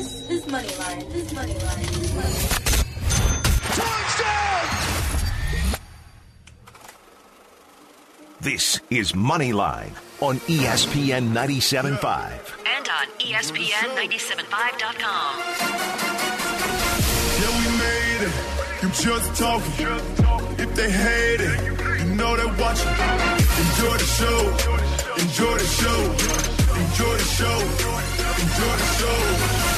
This is Moneyline. This is Moneyline. Touchdown! This is Moneyline on ESPN 97.5. And on E ESPN975.com. Yeah, we made it. You just talking. If they hate it, you know they're watching. Enjoy the show. Enjoy the show. Enjoy the show. Enjoy the show.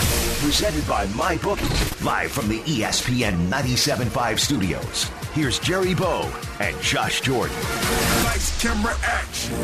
Presented by MyBookie, live from the ESPN 97.5 studios. Here's Jerry Bow and Josh Jordan. Lights, camera, action.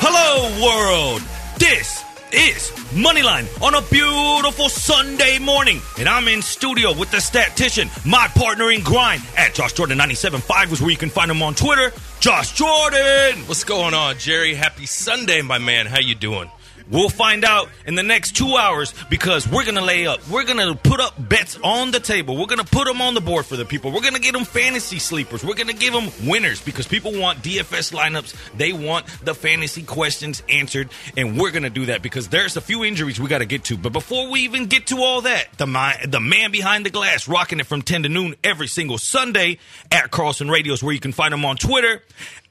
Hello, world. This is Moneyline on a beautiful Sunday morning. And I'm in studio with the statistician, my partner in grind at Josh Jordan 97.5 is where you can find him on Twitter. Josh Jordan. What's going on, Jerry? Happy Sunday, my man. How you doing? We'll find out in the next two hours because we're going to lay up. We're going to put up bets on the table. We're going to put them on the board for the people. We're going to get them fantasy sleepers. We're going to give them winners because people want DFS lineups. They want the fantasy questions answered. And we're going to do that because there's a few injuries we got to get to. But before we even get to all that, the, mi- the man behind the glass rocking it from 10 to noon every single Sunday at Carlson Radios where you can find him on Twitter.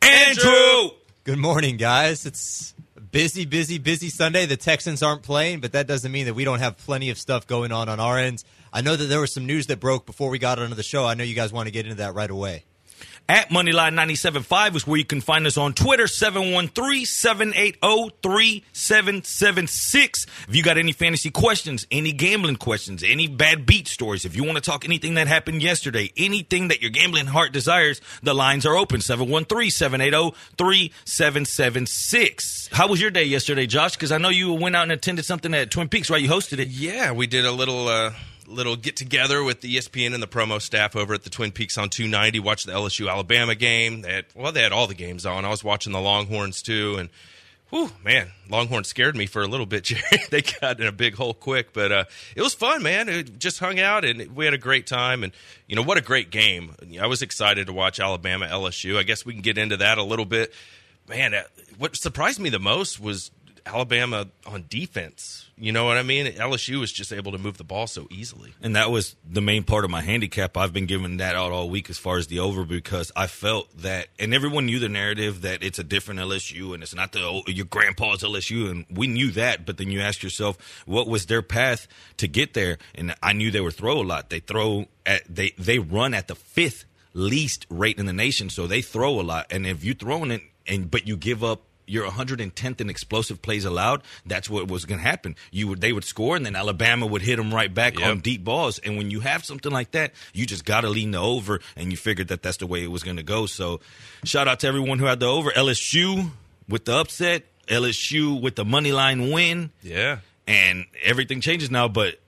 Andrew! Good morning, guys. It's busy, busy, busy Sunday. The Texans aren't playing, but that doesn't mean that we don't have plenty of stuff going on on our ends. I know that there was some news that broke before we got onto the show. I know you guys want to get into that right away. At Moneyline 97.5 is where you can find us on Twitter, 713-780-3776. If you got any fantasy questions, any gambling questions, any bad beat stories, if you want to talk anything that happened yesterday, anything that your gambling heart desires, the lines are open, 713-780-3776. How was your day yesterday, Josh? Because I know you went out and attended something at Twin Peaks, right? You hosted it. Yeah, we did a little uh, little get together with the ESPN and the promo staff over at the Twin Peaks on 290. Watched the LSU Alabama game. They had well, they had all the games on. I was watching the Longhorns too, and whew, man, Longhorns scared me for a little bit. Jerry, they got in a big hole quick, but uh, it was fun, man. It just hung out and we had a great time. And you know what a great game. I was excited to watch Alabama LSU. I guess we can get into that a little bit. Man, uh, what surprised me the most was Alabama on defense. You know what I mean? LSU was just able to move the ball so easily. And that was the main part of my handicap. I've been giving that out all week as far as the over because I felt that, and everyone knew the narrative that it's a different LSU and it's not the oh, your grandpa's LSU, and we knew that. But then you ask yourself, what was their path to get there? And I knew they would throw a lot. They throw at they they run at the fifth least rate in the nation, so they throw a lot. And if you're throwing it, and but you give up you're 110th in explosive plays allowed. That's what was going to happen. You would they would score, and then Alabama would hit them right back Yep. on deep balls. And when you have something like that, you just got to lean the over, and you figured that that's the way it was going to go. So, shout out to everyone who had the over. LSU with the upset, LSU with the money line win, Yeah. and everything changes now. But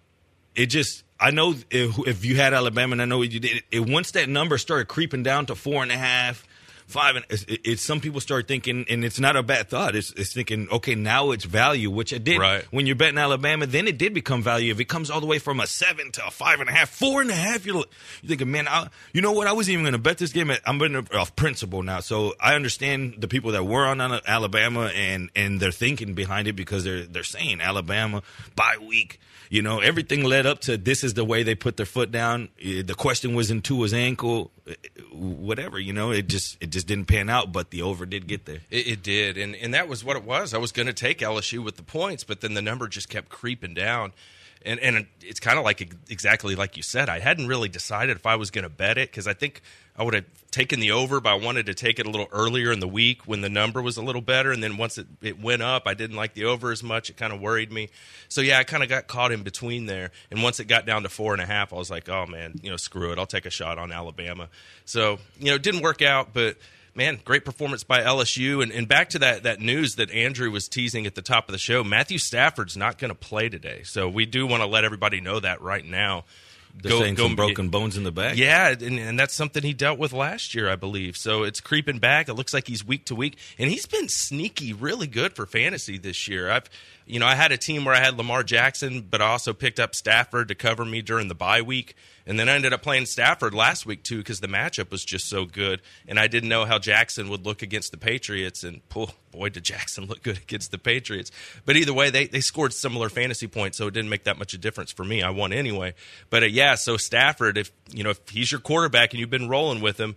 it just. I know if, if you had Alabama, and I know you did. It, once that number started creeping down to four and a half, five, and it's, it's some people start thinking, and it's not a bad thought. It's, it's thinking, okay, now it's value, which it did Right. when you're betting Alabama. Then it did become value. If it comes all the way from a seven to a five and a half, four and a half, you're, you're thinking, man, I, you know what? I wasn't even going to bet this game. I'm betting off principle now. So I understand the people that were on Alabama and and their thinking behind it because they're they're saying Alabama bye week. You know, everything led up to this is the way they put their foot down. Eh, The question was in Tua's ankle, eh, whatever. You know, it just it just didn't pan out, but the over did get there. It, it did, and and that was what it was. I was going to take LSU with the points, but then the number just kept creeping down, and and it's kind of like exactly like you said. I hadn't really decided if I was going to bet it because I think I would have taken the over, but I wanted to take it a little earlier in the week when the number was a little better, and then once it it went up, I didn't like the over as much. It kind of worried me, so yeah, I kind of got caught in between there. And once it got down to four and a half, I was like, oh man, you know, screw it, I'll take a shot on Alabama. So you know, it didn't work out, but man, great performance by LSU. And, and back to that that news that Andrew was teasing at the top of the show, Matthew Stafford's not going to play today. So we do want to let everybody know that right now. They're go saying go some broken bones in the back. Yeah, and, and that's something he dealt with last year, I believe. So it's creeping back. It looks like he's week to week, and he's been sneaky, really good for fantasy this year. I've, you know, I had a team where I had Lamar Jackson, but I also picked up Stafford to cover me during the bye week, and then I ended up playing Stafford last week too because the matchup was just so good, and I didn't know how Jackson would look against the Patriots, and oh, boy, did Jackson look good against the Patriots. But either way, they they scored similar fantasy points, so it didn't make that much of a difference for me. I won anyway. But uh, yeah, so Stafford, if you know if he's your quarterback and you've been rolling with him,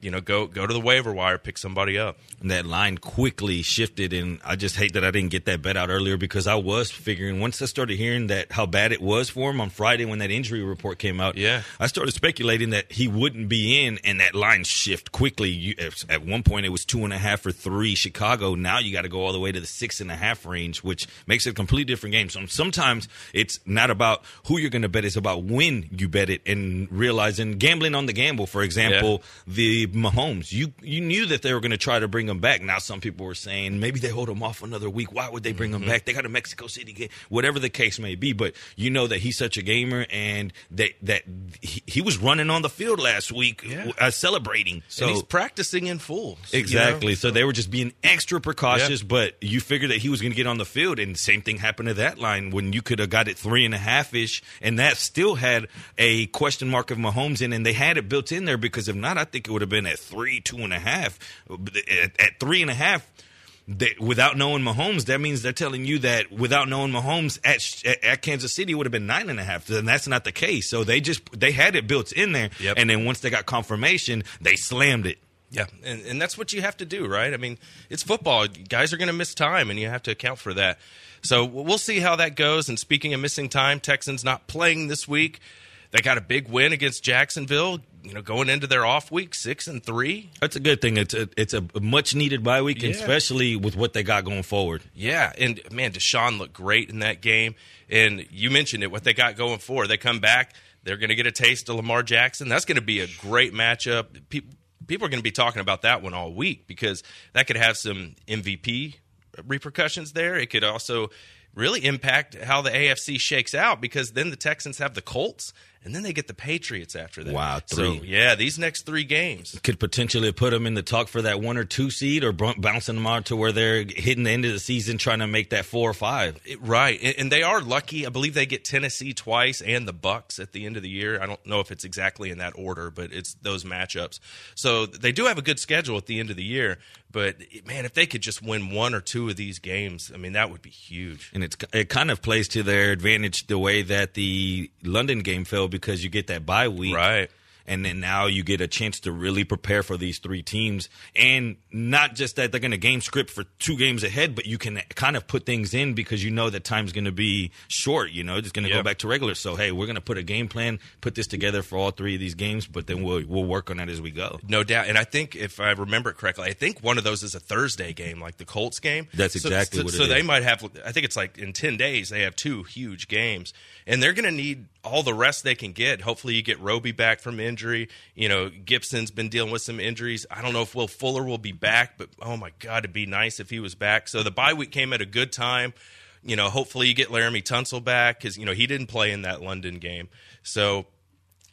you know, go go to the waiver wire, pick somebody up. And that line quickly shifted, and I just hate that I didn't get that bet out earlier because I was figuring once I started hearing that how bad it was for him on Friday when that injury report came out. Yeah. I started speculating that he wouldn't be in, and that line shift quickly. You, at one point, it was two and a half or three Chicago. Now you got to go all the way to the six and a half range, which makes it a completely different game. So sometimes it's not about who you're going to bet; it's about when you bet it, and realizing gambling on the gamble. For example, the Mahomes. You you knew that they were going to try to bring him back. Now some people were saying maybe they hold him off another week. Why would they bring him back? They got a Mexico City game, whatever the case may be. But you know that he's such a gamer, and that that he, he was running on the field last week, Yeah. uh, celebrating. So and he's practicing in full. you know? Exactly. So they were just being extra precautious, but you figured that he was going to get on the field, and same thing happened to that line when you could have got it three and a half ish, and that still had a question mark of Mahomes in, and they had it built in there because if not, I think it would have been at three, two and a half. At, at three and a half. They, without knowing Mahomes, that means they're telling you that without knowing Mahomes at, at, at Kansas City would have been nine and a half, and that's not the case. So they just they had it built in there, Yep. and then once they got confirmation, they slammed it. Yeah, and, and that's what you have to do, right? I mean, it's football. Guys are going to miss time, and you have to account for that. So we'll see how that goes. And speaking of missing time, Texans not playing this week. They got a big win against Jacksonville. You know, going into their off week, six and three. That's a good thing. It's a it's a much needed bye week, Yeah. especially with what they got going forward. Yeah, and man, Deshaun looked great in that game. And you mentioned it, what they got going for. They come back, they're going to get a taste of Lamar Jackson. That's going to be a great matchup. People, people are going to be talking about that one all week because that could have some MVP repercussions there. It could also really impact how the AFC shakes out because then the Texans have the Colts and then they get the Patriots after that. Wow, So, yeah, these next three games. Could potentially put them in the talk for that one or two seed, or bouncing them out to where they're hitting the end of the season trying to make that four or five. It- right, and, and they are lucky. I believe they get Tennessee twice and the Bucs at the end of the year. I don't know if it's exactly in that order, but it's those matchups. So they do have a good schedule at the end of the year. But man, if they could just win one or two of these games, I mean, that would be huge. And it's it kind of plays to their advantage the way that the London game fell because you get that bye week, Right. And then now you get a chance to really prepare for these three teams, and not just that they're going to game script for two games ahead, but you can kind of put things in because you know that time's going to be short. You know, it's going to go back to regular. So hey, we're going to put a game plan, put this together for all three of these games, but then we'll we'll work on that as we go. No doubt. And I think if I remember correctly, I think one of those is a Thursday game, like the Colts game. That's exactly so, what it So they might have. I think it's like in ten days they have two huge games, and they're going to need all the rest they can get. Hopefully, you get Roby back from injury. You know, Gibson's been dealing with some injuries. I don't know if Will Fuller will be back, but oh my God, it'd be nice if he was back. So the bye week came at a good time. You know, hopefully you get Laremy Tunsil back because you know he didn't play in that London game. So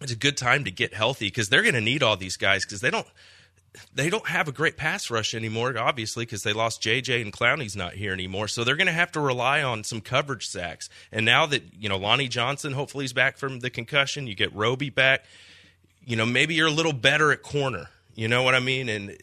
it's a good time to get healthy because they're going to need all these guys because they don't they don't have a great pass rush anymore, obviously, because they lost JJ and Clowney's not here anymore. So they're going to have to rely on some coverage sacks. And now that you know Lonnie Johnson, hopefully he's back from the concussion, you get Roby back. You know, maybe you're a little better at corner. You know what I mean? And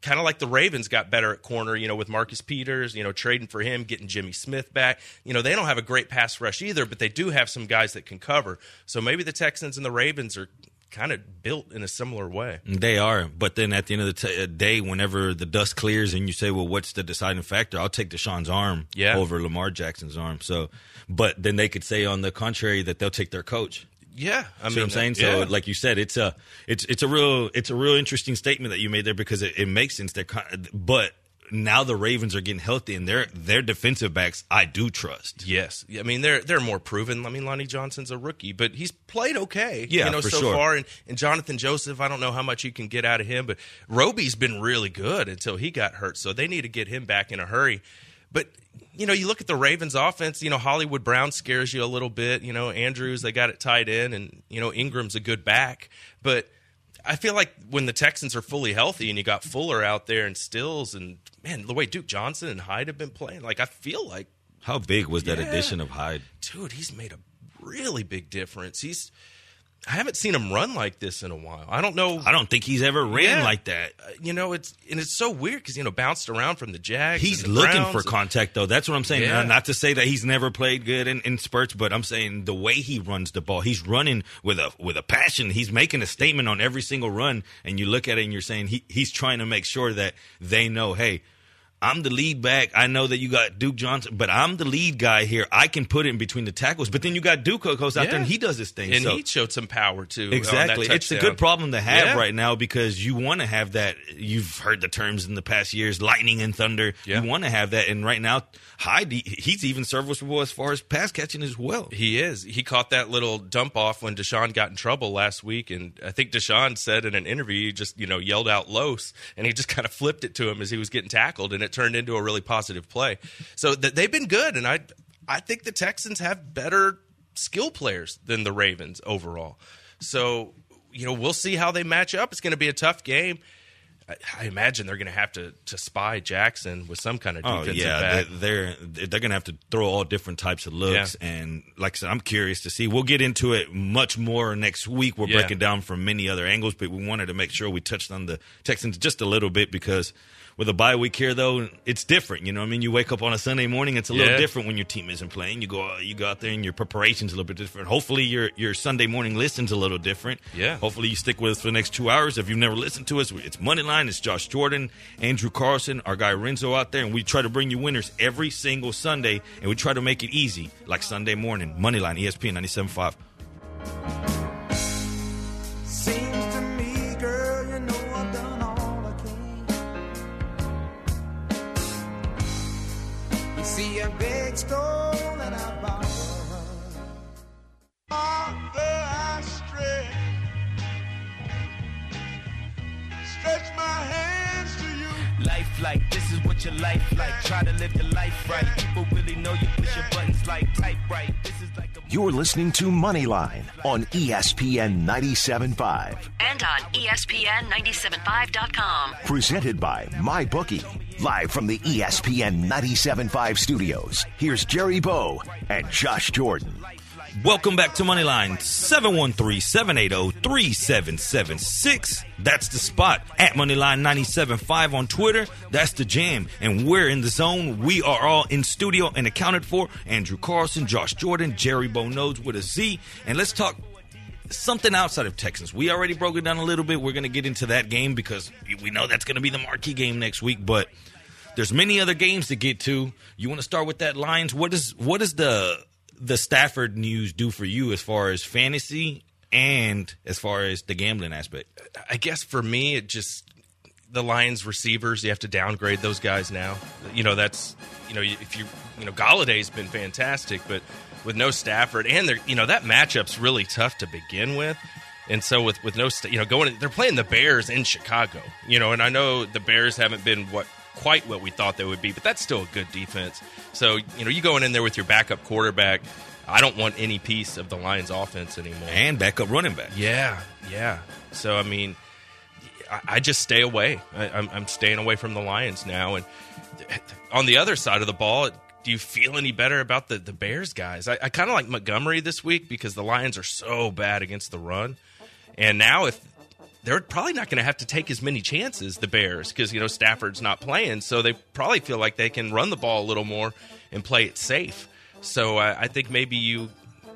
kind of like the Ravens got better at corner, you know, with Marcus Peters, you know, trading for him, getting Jimmy Smith back. You know, they don't have a great pass rush either, but they do have some guys that can cover. So maybe the Texans and the Ravens are kind of built in a similar way. They are, but then at the end of the t- uh, day, whenever the dust clears and you say, "Well, what's the deciding factor?" I'll take Deshaun's arm Yeah. over Lamar Jackson's arm. So, but then they could say on the contrary that they'll take their coach. Yeah, I See mean, what I'm uh, saying? yeah. So, like you said, it's a it's it's a real it's a real interesting statement that you made there because it, it makes sense. They're kind but now the Ravens are getting healthy and their their defensive backs I do trust. Yes, I mean they're they're more proven. I mean Lonnie Johnson's a rookie, but he's played okay. Yeah, you know for so sure. far. And, and Jonathan Joseph, I don't know how much you can get out of him, but Roby's been really good until he got hurt. So they need to get him back in a hurry. But you know, you look at the Ravens offense, you know, Hollywood Brown scares you a little bit. You know, Andrews, they got it tied in, and, you know, Ingram's a good back. But I feel like when the Texans are fully healthy and you got Fuller out there and Stills, and man, the way Duke Johnson and Hyde have been playing, like, I feel like, How big was that Yeah. addition of Hyde? dude, he's made a really big difference. He's, I haven't seen him run like this in a while. I don't know. I don't think he's ever ran Yeah. like that. uh, You know, it's and it's so weird because you know bounced around from the Jags. He's the looking Browns for and- contact, though. That's what I'm saying. Yeah. Uh, not to say that he's never played good in, in spurts, but I'm saying the way he runs the ball, he's running with a with a passion. He's making a statement on every single run, and you look at it and you're saying he, he's trying to make sure that they know, hey. I'm the lead back. I know that you got Duke Johnson, but I'm the lead guy here. I can put it in between the tackles. But then you got Duke goes out there and he does his thing. and so. he showed some power too. Exactly. It's a good problem to have Yeah. right now because you want to have that. You've heard the terms in the past years, lightning and thunder. Yeah. You want to have that. And right now, Hyde, he's even serviceable as far as pass catching as well. He is. He caught that little dump off when Deshaun got in trouble last week, and I think Deshaun said in an interview, he just you know yelled out "los," and he just kind of flipped it to him as he was getting tackled, and it turned into a really positive play. So th- they've been good, and I I think the Texans have better skill players than the Ravens overall. So you know we'll see how they match up. It's going to be a tough game. I, I imagine they're going to have to to spy Jackson with some kind of Oh yeah, back. they're they're, they're going to have to throw all different types of looks, and like I said, I'm curious to see. We'll get into it much more next week. We're Yeah. breaking down from many other angles, but we wanted to make sure we touched on the Texans just a little bit because with a bye week here, though, it's different. You know, what I mean, you wake up on a Sunday morning, it's a little Yeah. different when your team isn't playing. You go you go out there and your preparation's a little bit different. Hopefully, your your Sunday morning listen's a little different. Yeah. Hopefully, you stick with us for the next two hours. If you've never listened to us, it's Moneyline. It's Josh Jordan, Andrew Carlson, our guy Renzo out there, and we try to bring you winners every single Sunday, and we try to make it easy, like Sunday morning. Moneyline, ESPN 97.5. Seems stone and I borrow Father, I stretch, stretch my hands to you. Life like this is what your life like. Try to live your life right. People really know you push your buttons like type right. This is You're listening to Moneyline on ESPN 97.5. And on E ESPN 975.com. Presented by MyBookie. Live from the ESPN 97.5 studios. Here's Jerry Bow and Josh Jordan. Welcome back to Moneyline 713-780-3776. That's the spot at Moneyline 975 on Twitter. That's the jam. And we're in the zone. We are all in studio and accounted for. Andrew Carlson, Josh Jordan, Jerry Bo Nodes with a Z. And let's talk something outside of Texans. We already broke it down a little bit. We're going to get into that game because we know that's going to be the marquee game next week, but there's many other games to get to. You want to start with that Lions? What is what is the the Stafford news do for you as far as fantasy and as far as the gambling aspect? I guess for me, it just the Lions receivers. You have to downgrade those guys now. You know that's you know if you you know Golladay's been fantastic, but with no Stafford and they're you know that matchup's really tough to begin with. And so with with no you know going they're playing the Bears in Chicago. You know, and I know the Bears haven't been what quite what we thought they would be, but that's still a good defense. So you know you going in there with your backup quarterback. I don't want any piece of the Lions offense anymore. And backup running back. Yeah, yeah. So I mean, I, I just stay away. I, I'm, I'm staying away from the Lions now. And on the other side of the ball, do you feel any better about the the Bears guys? I, I kind of like Montgomery this week because the Lions are so bad against the run, and now if they're probably not going to have to take as many chances, the Bears, because you know Stafford's not playing, so they probably feel like they can run the ball a little more and play it safe. So I, I think maybe you,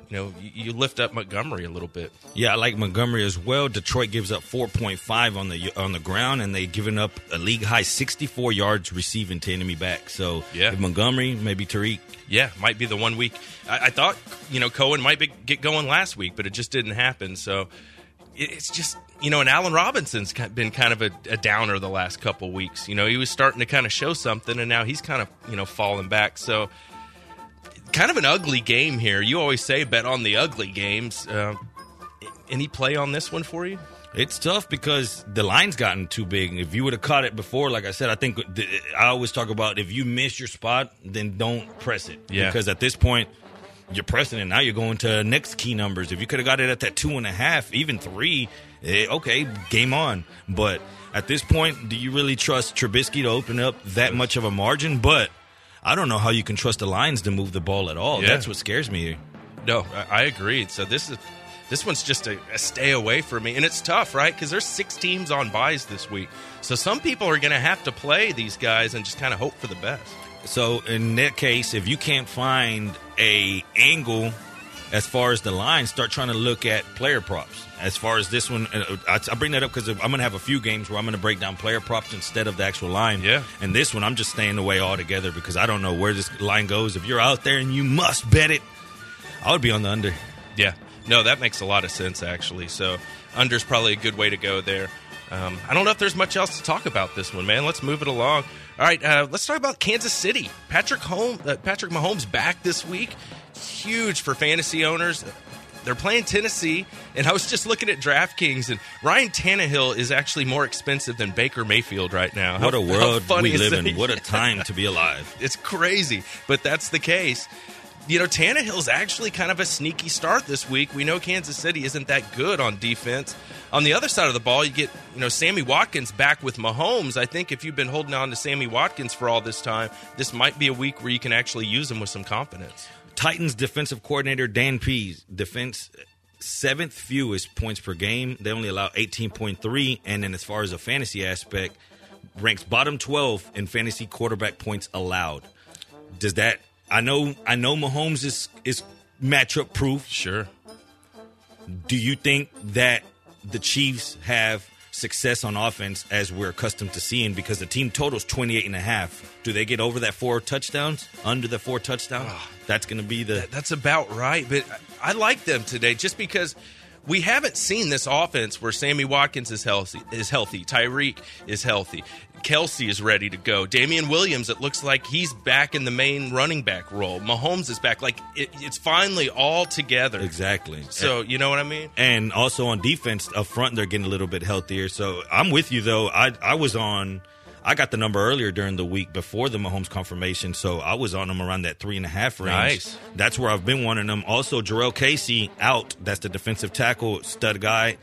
you know, you, lift up Montgomery a little bit. Yeah, I like Montgomery as well. Detroit gives up 4.5 on the on the ground, and they've given up a league high 64 yards receiving to enemy back. So Yeah. if Montgomery, maybe Tarik. Yeah, might be the one week. I, I thought you know Cohen might be, get going last week, but it just didn't happen. So it's just you know, and Allen Robinson's been kind of a, a downer the last couple weeks. You know, he was starting to kind of show something, and now he's kind of you know falling back. So kind of an ugly game here. You always say bet on the ugly games. Uh, any play on this one for you? It's tough because the line's gotten too big. If you would have caught it before, like I said, I think th- I always talk about if you miss your spot, then don't press it. Yeah. Because at this point, you're pressing it. Now you're going to next key numbers. If you could have got it at that two and a half, even three, eh, okay, game on. But at this point, do you really trust Trubisky to open up that much of a margin? But I don't know how you can trust the Lions to move the ball at all. Yeah. That's what scares me here. No, I, agree. So this is this one's just a, a stay away for me, and it's tough, right? Because there's six teams on buys this week, so some people are going to have to play these guys and just kind of hope for the best. So in that case, if you can't find a angle as far as the line, start trying to look at player props. As far as this one, uh, I, I bring that up because I'm going to have a few games where I'm going to break down player props instead of the actual line. Yeah. And this one, I'm just staying away altogether because I don't know where this line goes. If you're out there and you must bet it, I would be on the under. Yeah, no, that makes a lot of sense actually. So under's probably a good way to go there. Um, I don't know if there's much else to talk about this one, man. Let's move it along. All right, uh, let's talk about Kansas City. Patrick Home, uh, Patrick Mahomes back this week. Huge for fantasy owners. They're playing Tennessee, and I was just looking at DraftKings, and Ryan Tannehill is actually more expensive than Baker Mayfield right now. What How- a world we live in. What a time to be alive. It's crazy, but that's the case. You know, Tannehill's actually kind of a sneaky start this week. We know Kansas City isn't that good on defense. On the other side of the ball, you get, you know, Sammy Watkins back with Mahomes. I think if you've been holding on to Sammy Watkins for all this time, this might be a week where you can actually use him with some confidence. Titans defensive coordinator Dan Pees defense seventh fewest points per game. They only allow 18.3 and then as far as a fantasy aspect ranks bottom 12 in fantasy quarterback points allowed. Does that I know I know Mahomes is is matchup proof. Sure. Do you think that the Chiefs have success on offense as we're accustomed to seeing because the team totals 28 and a half. Do they get over that four touchdowns? Under the four touchdowns? That's going to be the That- That's about right. But I like them today just because we haven't seen this offense where Sammy Watkins is healthy, is healthy, Tyreek is healthy, Kelce is ready to go, Damien Williams. It looks like he's back in the main running back role. Mahomes is back. Like it, it's finally all together. exactly. So you know what I mean? and also on defense up front they're getting a little bit healthier so i'm with you though i i was on i got the number earlier during the week before the mahomes confirmation so i was on them around that three and a half range. Nice. that's where i've been wanting them. Also Jurrell Casey out. That's the defensive tackle stud guy.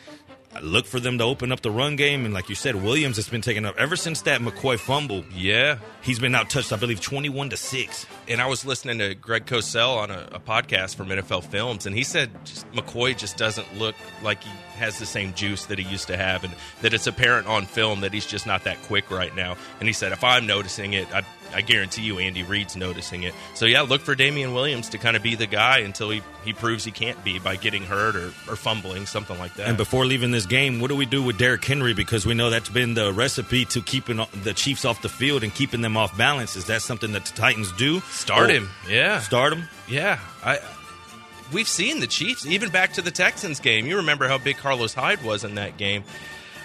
I look for them to open up the run game and like you said williams has been taking up ever since that mccoy fumble. Yeah. he's been out touched i believe 21 to 6 And I was listening to Greg Cosell on a, a podcast from NFL Films, and he said just, McCoy just doesn't look like he has the same juice that he used to have, and that it's apparent on film that he's just not that quick right now. And he said, if I'm noticing it, I, I guarantee you Andy Reid's noticing it. So yeah, look for Damien Williams to kind of be the guy until he, he proves he can't be by getting hurt or, or fumbling, something like that. And before leaving this game, what do we do with Derrick Henry? Because we know that's been the recipe to keeping the Chiefs off the field and keeping them off balance. Is that something that the Titans do? Start Or him, yeah. Start him? Yeah, I. We've seen the Chiefs even back to the Texans game. You remember how big Carlos Hyde was in that game.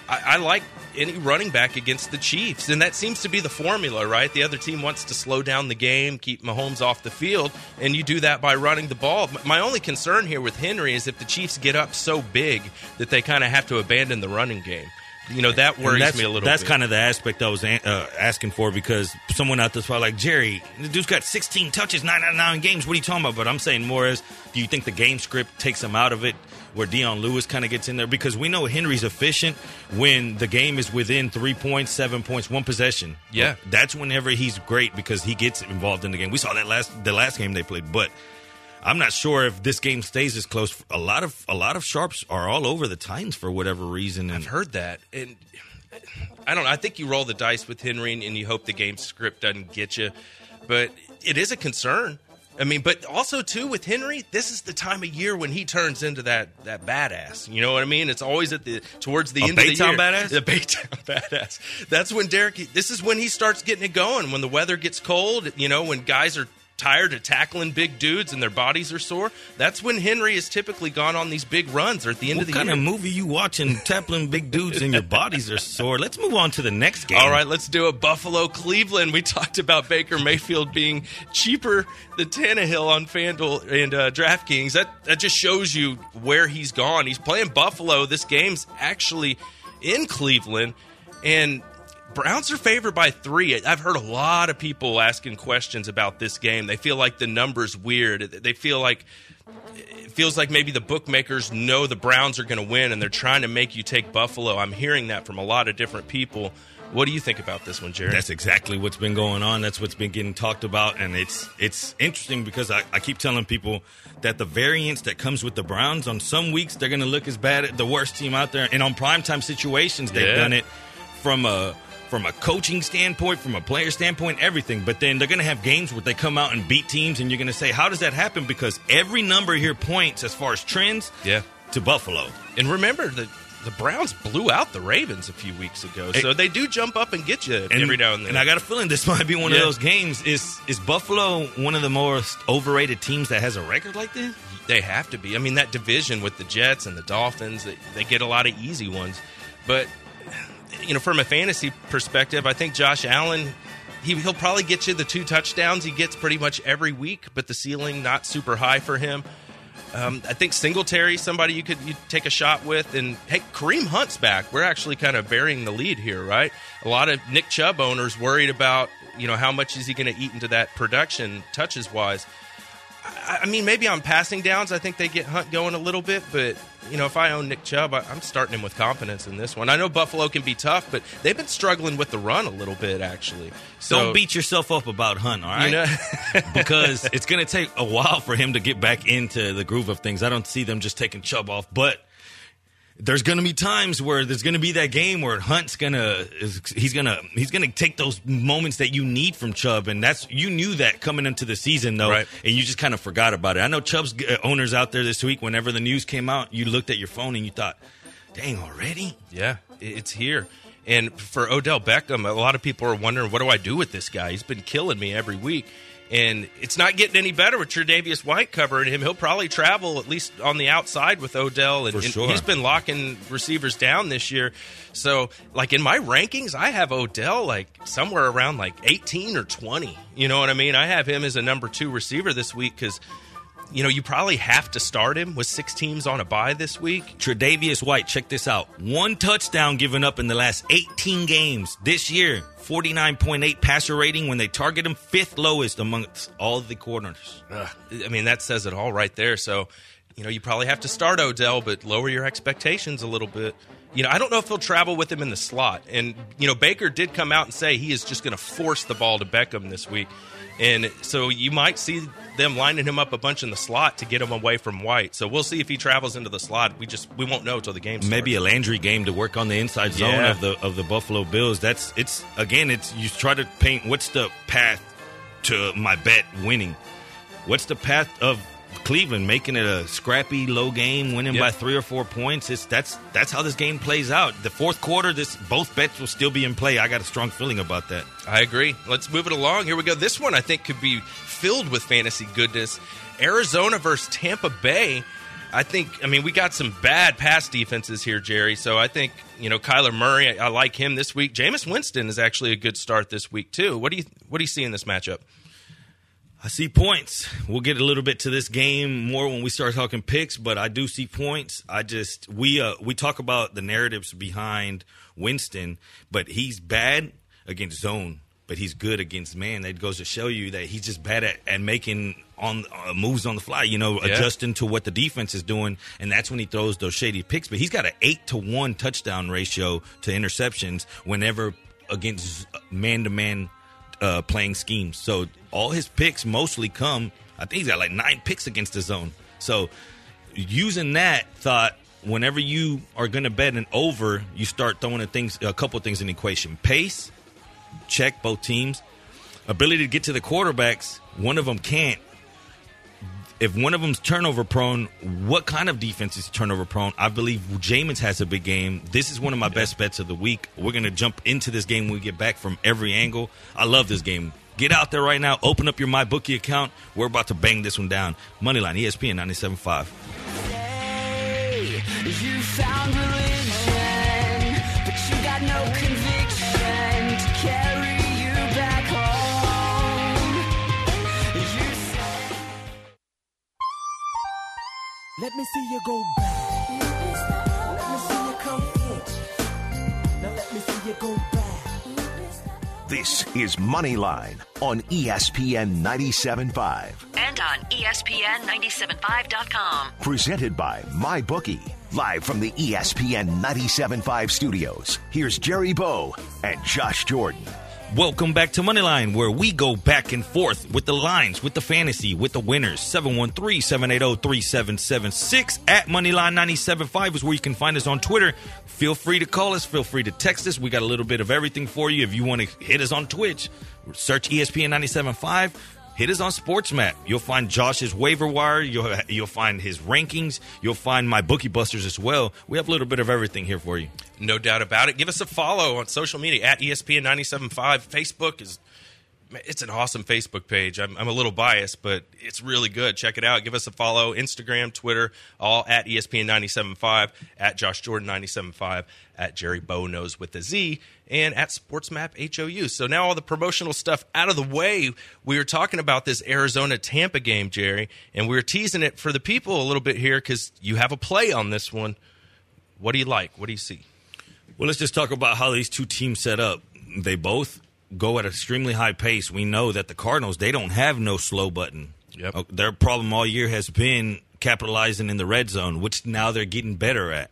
I, I like any running back against the Chiefs, and that seems to be the formula, right? The other team wants to slow down the game, keep Mahomes off the field, and you do that by running the ball. My only concern here with Henry is if the Chiefs get up so big that they kind of have to abandon the running game. You know that worries me a little. That's bit. kind of the aspect I was a- uh, asking for because someone out there's probably like, Jerry, the dude's got 16 touches, 9 out of 9 games. What are you talking about? But I'm saying more is, do you think the game script takes him out of it where Dion Lewis kind of gets in there? Because we know Henry's efficient when the game is within three points, seven points, one possession. Yeah. That's whenever he's great because he gets involved in the game. We saw that last the last game they played, but I'm not sure if this game stays as close. A lot of a lot of sharps are all over the Titans for whatever reason. And I've heard that, and I don't know. I think you roll the dice with Henry, and you hope the game script doesn't get you. But it is a concern. I mean, but also too with Henry, this is the time of year when he turns into that that badass. You know what I mean? It's always at the towards the A end of the Baytown year. badass? The Baytown badass. That's when Derrick. This is when he starts getting it going. When the weather gets cold, you know, when guys are tired of tackling big dudes and their bodies are sore, that's when Henry has typically gone on these big runs or at the end What of the kind year. of movie you watching? tackling big dudes and your bodies are sore. Let's move on to the next game. All right, let's do a Buffalo Cleveland. We talked about Baker Mayfield being cheaper than Tannehill on FanDuel and uh, DraftKings. That that just shows you where he's gone. He's playing Buffalo. This game's actually in Cleveland, and Browns are favored by three. I've heard a lot of people asking questions about this game. They feel like the number's weird. They feel like it feels like maybe the bookmakers know the Browns are going to win and they're trying to make you take Buffalo. I'm hearing that from a lot of different people. What do you think about this one, Jerry? That's exactly what's been going on. That's what's been getting talked about, and it's it's interesting because I, I keep telling people that the variance that comes with the Browns on some weeks they're going to look as bad, the worst team out there, and on primetime situations they've Yeah. done it from a from a coaching standpoint, from a player standpoint, everything. But then they're going to have games where they come out and beat teams, and you're going to say, how does that happen? Because every number here points as far as trends, Yeah. to Buffalo. And remember that the Browns blew out the Ravens a few weeks ago, so they do jump up and get you every now and then. And I got a feeling this might be one Yeah. of those games. Is is Buffalo one of the most overrated teams that has a record like this? They have to be. I mean, that division with the Jets and the Dolphins, they, they get a lot of easy ones. But, you know, from a fantasy perspective, I think Josh Allen, he, he'll probably get you the two touchdowns he gets pretty much every week, but the ceiling not super high for him. Um, I think Singletary, somebody you could you take a shot with, and hey, Kareem Hunt's back. We're actually kind of burying the lead here, right? A lot of Nick Chubb owners worried about you know how much is he going to eat into that production touches wise. I, mean, maybe on passing downs, I think they get Hunt going a little bit, but you know, if I own Nick Chubb, I, I'm starting him with confidence in this one. I know Buffalo can be tough, but they've been struggling with the run a little bit actually. So Don't beat yourself up about Hunt, all right? you know. because it's going to take a while for him to get back into the groove of things. I don't see them just taking Chubb off, but there's going to be times where there's going to be that game where Hunt's going to he's going to he's going to take those moments that you need from Chubb and that's you knew that coming into the season though Right. and you just kind of forgot about it. I know Chubb's uh, owners out there this week whenever the news came out, you looked at your phone and you thought, "Dang, already?" Yeah, it's here. And for Odell Beckham, a lot of people are wondering, what do I do with this guy? He's been killing me every week. And it's not getting any better with Tre'Davious White covering him. He'll probably travel at least on the outside with Odell, and, For and he's been locking receivers down this year. So, like in my rankings, I have Odell like somewhere around like 18 or 20. You know what I mean? I have him as a number two receiver this week because, you know, you probably have to start him with six teams on a bye this week. Tre'Davious White, check this out. One touchdown given up in the last 18 games this year. 49.8 passer rating when they target him, fifth lowest amongst all the corners. Ugh, I mean, that says it all right there. So, you know, you probably have to start Odell, but lower your expectations a little bit. You know, I don't know if he'll travel with him in the slot. And, you know, Baker did come out and say he is just going to force the ball to Beckham this week. And so you might see them lining him up a bunch in the slot to get him away from White. So we'll see if he travels into the slot. We just we won't know until the game starts. Maybe a Landry game to work on the inside zone Yeah. of the of the Buffalo Bills. That's it's again. It's you try to paint what's the path to my bet winning. What's the path of Cleveland making it a scrappy low game, winning Yep. by three or four points? It's that's that's how this game plays out. The fourth quarter, this both bets will still be in play. I got a strong feeling about that. I agree. Let's move it along. Here we go. This one I think could be filled with fantasy goodness. Arizona versus Tampa Bay. I think. I mean, we got some bad pass defenses here, Jerry. So I think you know Kyler Murray. I, I like him this week. Jameis Winston is actually a good start this week too. What do you What do you see in this matchup? I see points. We'll get a little bit to this game more when we start talking picks, but I do see points. I just we uh we talk about the narratives behind Winston, but he's bad against zone, but he's good against man. That goes to show you that he's just bad at, at making on uh, moves on the fly. You know, Yeah. adjusting to what the defense is doing, and that's when he throws those shady picks. But he's got an eight to one touchdown ratio to interceptions whenever against man to man uh, playing schemes. So all his picks mostly come. I think he's got like nine picks against the zone. So using that thought, whenever you are going to bet an over, you start throwing a things a couple things in the equation. Pace, check both teams. Ability to get to the quarterbacks, one of them can't. If one of them's turnover prone, what kind of defense is turnover prone? I believe Jameis has a big game. This is one of my best bets of the week. We're going to jump into this game when we get back from every angle. I love this game. Get out there right now. Open up your MyBookie account. We're about to bang this one down. Moneyline, ESPN 97.5. You Let me see you go back. Let me see you come in. Now let me see you go back. This is Moneyline on ESPN 97.5. And on E ESPN 975.com. Presented by MyBookie. Live from the ESPN 97.5 studios. Here's Jerry Bow and Josh Jordan. Welcome back to Moneyline, where we go back and forth with the lines, with the fantasy, with the winners. 713-780-3776 at Moneyline975 is where you can find us on Twitter. Feel free to call us. Feel free to text us. We got a little bit of everything for you. If you want to hit us on Twitch, search E ESPN 975. Hit us on SportsMap. You'll find Josh's waiver wire. You'll you'll find his rankings. You'll find my bookie busters as well. We have a little bit of everything here for you. No doubt about it. Give us a follow on social media at ESPN 97.5. Facebook is it's an awesome Facebook page. I'm, I'm a little biased, but it's really good. Check it out. Give us a follow. Instagram, Twitter, all at E ESPN 97.5, at Josh Jordan 97.5, at Jerry Bow Knows with the Z, and at SportsMap HOU. So now all the promotional stuff out of the way. We were talking about this Arizona Tampa game, Jerry, and we were teasing it for the people a little bit here because you have a play on this one. What do you like? What do you see? Well, let's just talk about how these two teams set up. They both go at an extremely high pace. We know that the Cardinals they don't have no slow button. Yep. Uh, Their problem all year has been capitalizing in the red zone, which now they're getting better at.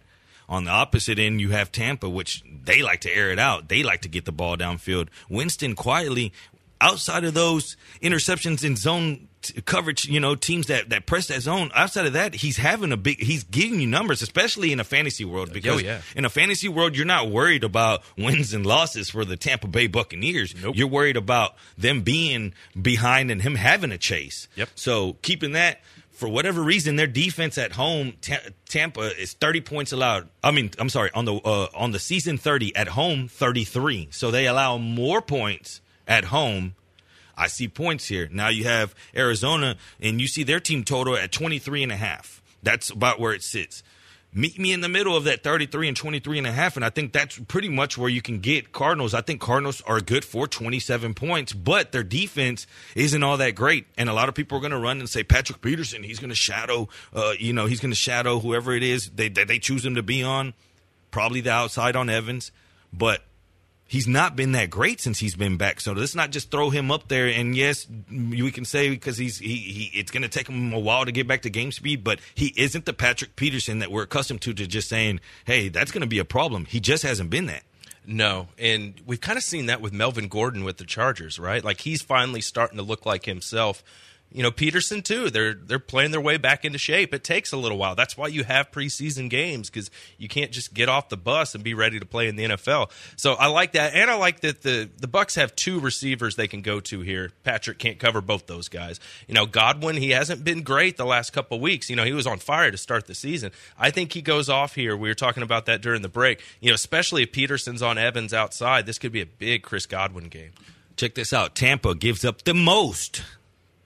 On the opposite end, you have Tampa, which they like to air it out. They like to get the ball downfield. Winston quietly, outside of those interceptions in zone t- coverage, you know, teams that, that press that zone, outside of that, he's having a big, he's giving you numbers, especially in a fantasy world. Oh, because yeah. in a fantasy world, you're not worried about wins and losses for the Tampa Bay Buccaneers. Nope. You're worried about them being behind and him having a chase. Yep. So keeping that, for whatever reason, their defense at home, Ta- Tampa is 30 points allowed. I mean, I'm sorry, on the uh, on the season 30 at home, 33. So they allow more points at home. I see points here. Now you have Arizona, and you see their team total at 23 and a half. That's about where it sits. Meet me in the middle of that 33 and 23 and a half, and I think that's pretty much where you can get Cardinals. I think Cardinals are good for 27 points, but their defense isn't all that great. And a lot of people are going to run and say Patrick Peterson, he's going to shadow, uh, you know, he's going to shadow whoever it is they, that they choose him to be on, probably the outside on Evans, but he's not been that great since he's been back. So let's not just throw him up there. And yes, we can say because he's he, he it's going to take him a while to get back to game speed, but he isn't the Patrick Peterson that we're accustomed to. To just saying, hey, that's going to be a problem. He just hasn't been that. No, and we've kind of seen that with Melvin Gordon with the Chargers, right? Like he's finally starting to look like himself. You know, Peterson too. They're they're playing their way back into shape. It takes a little while. That's why you have preseason games because you can't just get off the bus and be ready to play in the NFL. So I like that, and I like that the the Bucs have two receivers they can go to here. Patrick can't cover both those guys. You know, Godwin he hasn't been great the last couple weeks. You know, he was on fire to start the season. I think he goes off here. We were talking about that during the break. You know, especially if Peterson's on Evans outside, this could be a big Chris Godwin game. Check this out. Tampa gives up the most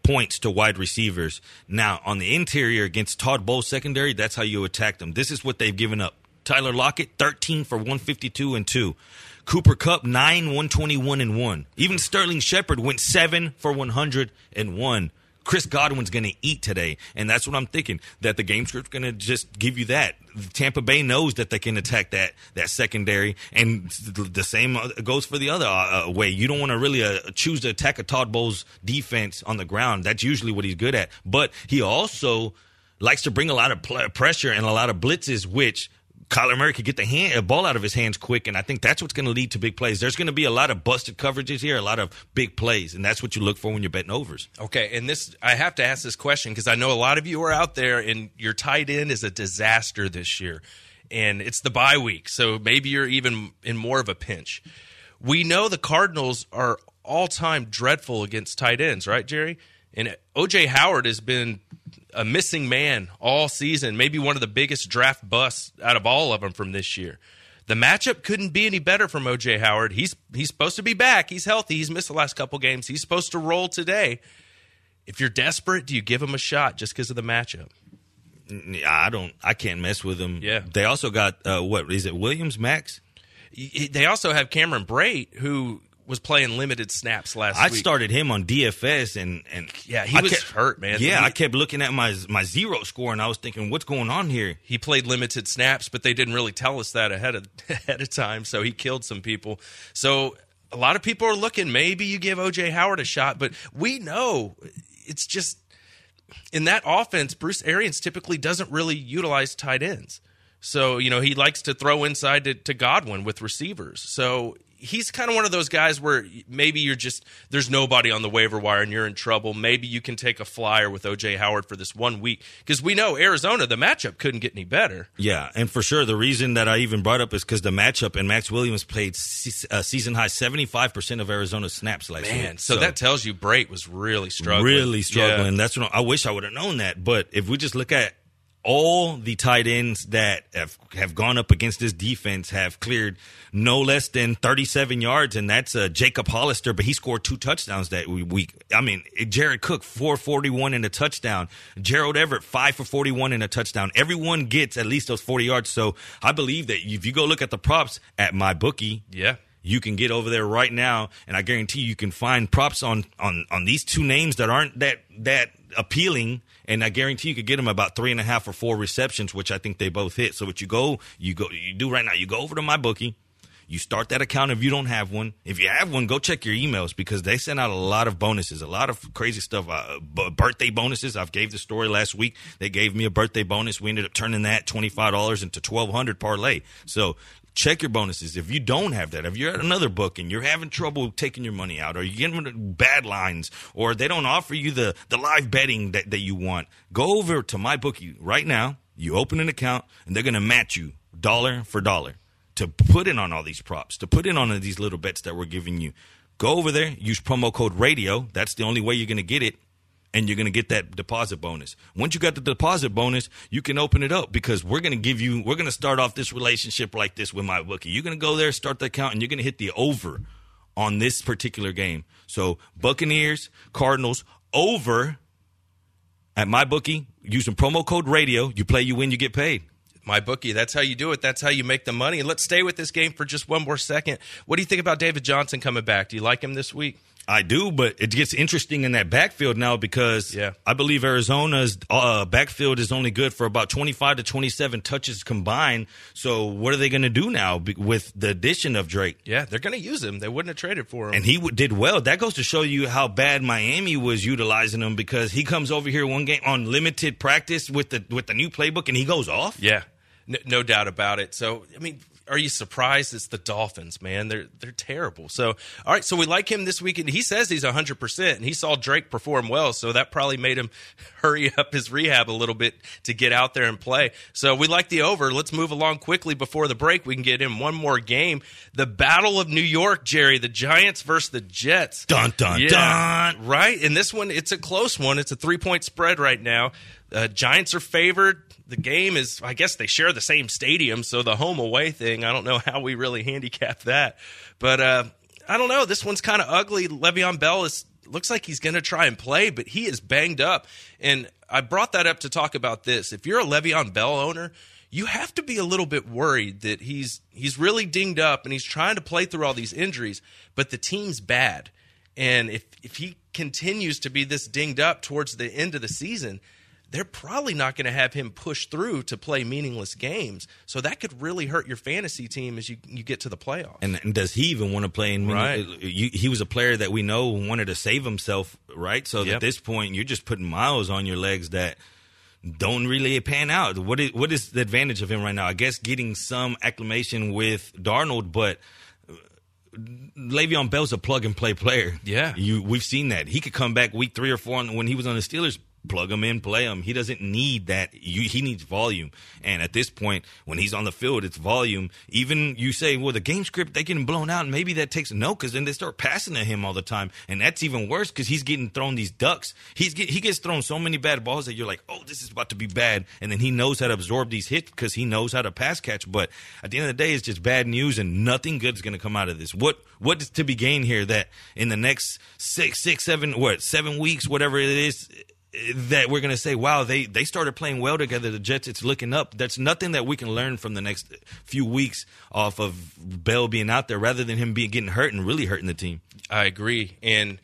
points to wide receivers. Now, on the interior against Todd Bowles secondary, that's how you attack them. This is what they've given up. Tyler Lockett, 13 for 152 and 2. Cooper Kupp, 9, 121 and 1. Even Sterling Shepard went 7 for 101. Chris Godwin's going to eat today. And that's what I'm thinking, that the game script's going to just give you that. Tampa Bay knows that they can attack that that secondary, and the same goes for the other uh, way. You don't want to really uh, choose to attack a Todd Bowles defense on the ground. That's usually what he's good at. But he also likes to bring a lot of pl- pressure and a lot of blitzes, which Kyler Murray could get the hand, ball out of his hands quick, and I think that's what's going to lead to big plays. There's going to be a lot of busted coverages here, a lot of big plays, and that's what you look for when you're betting overs. Okay, and this I have to ask this question because I know a lot of you are out there and your tight end is a disaster this year. And it's the bye week, so maybe you're even in more of a pinch. We know the Cardinals are all-time dreadful against tight ends, right, Jerry? And OJ Howard has been a missing man all season, maybe one of the biggest draft busts out of all of them from this year. The matchup couldn't be any better from OJ Howard. He's he's supposed to be back. He's healthy. He's missed the last couple games. He's supposed to roll today. If you're desperate, do you give him a shot just because of the matchup? I don't. I can't mess with them. Yeah. They also got uh, what is it? Williams Max. They also have Cameron Brate, who was playing limited snaps last I week. started him on DFS and and Yeah, he I was kept- hurt, man. Yeah, He- I kept looking at my my zero score and I was thinking, what's going on here? he played limited snaps, but they didn't really tell us that ahead of ahead of time. So he killed some people. So a lot of people are looking. Maybe you give OJ Howard a shot, but we know it's just in that offense. Bruce Arians typically doesn't really utilize tight ends. So you know he likes to throw inside to, to Godwin with receivers. So he's kind of one of those guys where maybe you're just there's nobody on the waiver wire and you're in trouble. Maybe you can take a flyer with OJ Howard for this one week because we know Arizona the matchup couldn't get any better. Yeah, and for sure, the reason that I even brought up is because the matchup and Max Williams played uh, season high seventy five percent of Arizona's snaps last Man, week. so, that tells you Brate was really struggling. really struggling. Yeah. That's what I wish I would have known that. But if we just look at all the tight ends that have have gone up against this defense have cleared no less than 37 yards, and that's uh, Jacob Hollister, but he scored two touchdowns that week. I mean, Jared Cook 441 in a touchdown, Gerald Everett 5 for 41 in a touchdown. Everyone gets at least those 40 yards. So I believe that if you go look at the props at my bookie, Yeah. you can get over there right now, and I guarantee you can find props on on on these two names that aren't that that appealing. And I guarantee you could get them about three and a half or four receptions, which I think they both hit. So what you go, you go, you do right now. You go over to my bookie. You start that account if you don't have one. If you have one, go check your emails because they send out a lot of bonuses, a lot of crazy stuff. Uh, b- birthday bonuses. I've gave the story last week. They gave me a birthday bonus. We ended up turning that twenty five dollars into twelve hundred parlay. So check your bonuses. If you don't have that, if you're at another book and you're having trouble taking your money out, or you're getting bad lines, or they don't offer you the the live betting that, that you want, go over to my bookie right now. You open an account and they're gonna match you dollar for dollar to put in on all these props, to put in on these little bets that we're giving you. Go over there, use promo code radio. That's the only way you're going to get it. And you're going to get that deposit bonus. Once you got the deposit bonus, you can open it up because we're going to give you, we're going to start off this relationship like this with my bookie. You're going to go there, start the account, and you're going to hit the over on this particular game. So Buccaneers, Cardinals, over at my bookie using promo code radio. You play, you win, you get paid. My bookie, that's how you do it. That's how you make the money. And let's stay with this game for just one more second. What do you think about David Johnson coming back? Do you like him this week? I do, but it gets interesting in that backfield now because Yeah. I believe Arizona's uh, backfield is only good for about 25 to 27 touches combined. So what are they going to do now with the addition of Drake? Yeah, they're going to use him. They wouldn't have traded for him. And he w- did well. That goes to show you how bad Miami was utilizing him because he comes over here one game on limited practice with the with the new playbook and he goes off. yeah, no, no doubt about it. So, I mean, are you surprised? It's the Dolphins, man. They're they're terrible. So, all right. So we like him this weekend. He says he's hundred percent, and he saw Drake perform well. So that probably made him hurry up his rehab a little bit to get out there and play. So we like the over. Let's move along quickly before the break. We can get in one more game. The Battle of New York, Jerry. The Giants versus the Jets. Dun dun Yeah, dun. Right. And this one, it's a close one. It's a three point spread right now. Uh, Giants are favored. The game is, I guess they share the same stadium, so the home away thing, I don't know how we really handicap that. But uh, I don't know. This one's kind of ugly. Le'Veon Bell is looks like he's going to try and play, but he is banged up. And I brought that up to talk about this. If you're a Le'Veon Bell owner, you have to be a little bit worried that he's he's really dinged up and he's trying to play through all these injuries, but the team's bad. And if if he continues to be this dinged up towards the end of the season, they're probably not going to have him push through to play meaningless games. So that could really hurt your fantasy team as you you get to the playoffs. And, and does he even want to play in? Right. You, he was a player that we know wanted to save himself, right? So Yep. at this point, you're just putting miles on your legs that don't really pan out. What is what is the advantage of him right now? I guess getting some acclimation with Darnold, but uh, Le'Veon Bell's a plug and play player. Yeah. you we've seen that he could come back week three or four when he was on the Steelers. Plug him in, play him. He doesn't need that. You, he needs volume. And at this point, when he's on the field, it's volume. Even you say, well, the game script, they getting blown out. And maybe that takes no, because then they start passing to him all the time. And that's even worse because he's getting thrown these ducks. He's get, he gets thrown so many bad balls that you're like, oh, this is about to be bad. And then he knows how to absorb these hits because he knows how to pass catch. But at the end of the day, it's just bad news and nothing good is going to come out of this. What what is to be gained here that in the next six, six, seven, what, seven weeks, whatever it is, that we're going to say, wow, they, they started playing well together. The Jets, it's looking up. That's nothing that we can learn from the next few weeks off of Bell being out there rather than him being getting hurt and really hurting the team. I agree. And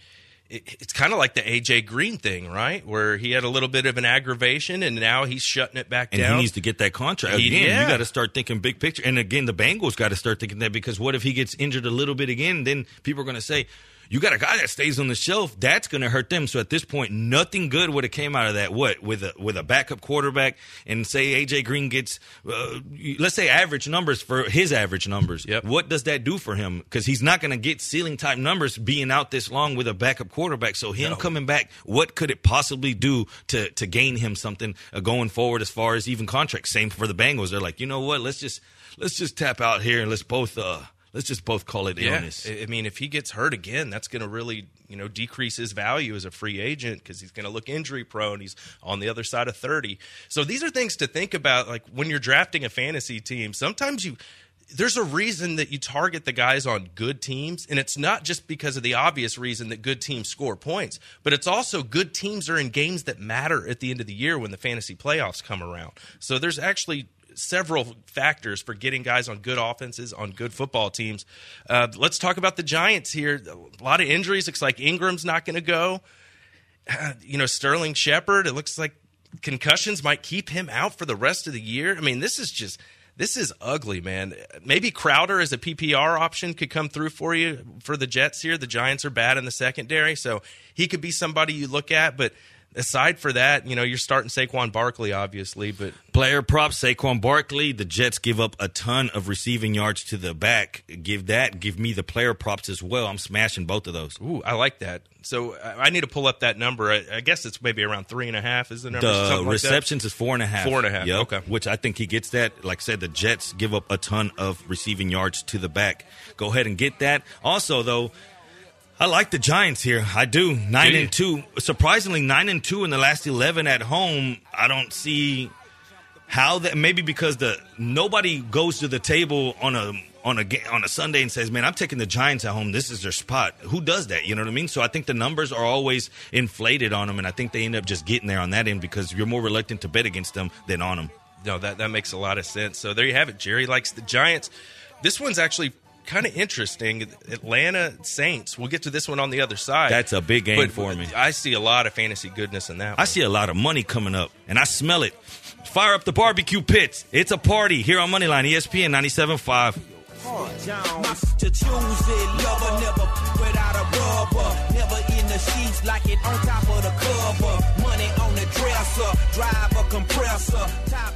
it, it's kind of like the AJ Green thing, right? Where he had a little bit of an aggravation and now he's shutting it back And down. he needs to get that contract. He- Again, yeah. you got to start thinking big picture. And again, the Bengals got to start thinking that because what if he gets injured a little bit again? Then people are going to say, you got a guy that stays on the shelf. That's going to hurt them. So at this point, nothing good would have came out of that. What with a with a backup quarterback and say AJ Green gets, uh, let's say average numbers for his average numbers. Yep. What does that do for him? Because he's not going to get ceiling type numbers being out this long with a backup quarterback. So him coming back, what could it possibly do to to gain him something uh, going forward as far as even contracts? Same for the Bengals. They're like, you know what? Let's just let's just tap out here and let's both uh let's just both call it yeah. illness. I I mean, if he gets hurt again, that's going to really, you know, decrease his value as a free agent because he's going to look injury prone. He's on the other side of 30. So these are things to think about. Like when you're drafting a fantasy team, sometimes you, there's a reason that you target the guys on good teams. And it's not just because of the obvious reason that good teams score points, but it's also good teams are in games that matter at the end of the year when the fantasy playoffs come around. So there's actually several factors for getting guys on good offenses on good football teams. Uh, let's talk about the Giants here. A lot of injuries. Looks like Ingram's not going to go. You know, Sterling Shepard. It looks like concussions might keep him out for the rest of the year. I mean, this is just. This is ugly, man. Maybe Crowder as a PPR option could come through for you for the Jets here. The Giants are bad in the secondary, so he could be somebody you look at. But aside for that, you know, you're starting Saquon Barkley, obviously, but Player props, Saquon Barkley. The Jets give up a ton of receiving yards to the back. Give that. Give me the player props as well. I'm smashing both of those. Ooh, I like that. So I need to pull up that number. I, I guess it's maybe around three and a half. Is the number The like receptions is four and a half. Four and a half, Yep. okay. Which I think he gets that. Like I said, the Jets give up a ton of receiving yards to the back. Go ahead and get that. Also, though, I like the Giants here. I do. Nine Do and two. Surprisingly, nine and two in the last eleven at home. I don't see how that. Maybe because the nobody goes to the table on a on a on a Sunday and says, "Man, I'm taking the Giants at home. This is their spot." Who does that? You know what I mean? So I think the numbers are always inflated on them, and I think they end up just getting there on that end because you're more reluctant to bet against them than on them. No, that that makes a lot of sense. So there you have it. Jerry likes the Giants. This one's actually kind of interesting. Atlanta Saints. We'll get to this one on the other side. That's a big game But for me. I see a lot of fantasy goodness in that. I one. see a lot of money coming up, and I smell it. Fire up the barbecue pits. It's a party here on Moneyline ESPN 97.5. Jones to choose it. Lover never without a rubber. Never in the sheets like it on top of the cover. Money on the dresser. Drive a compressor. Top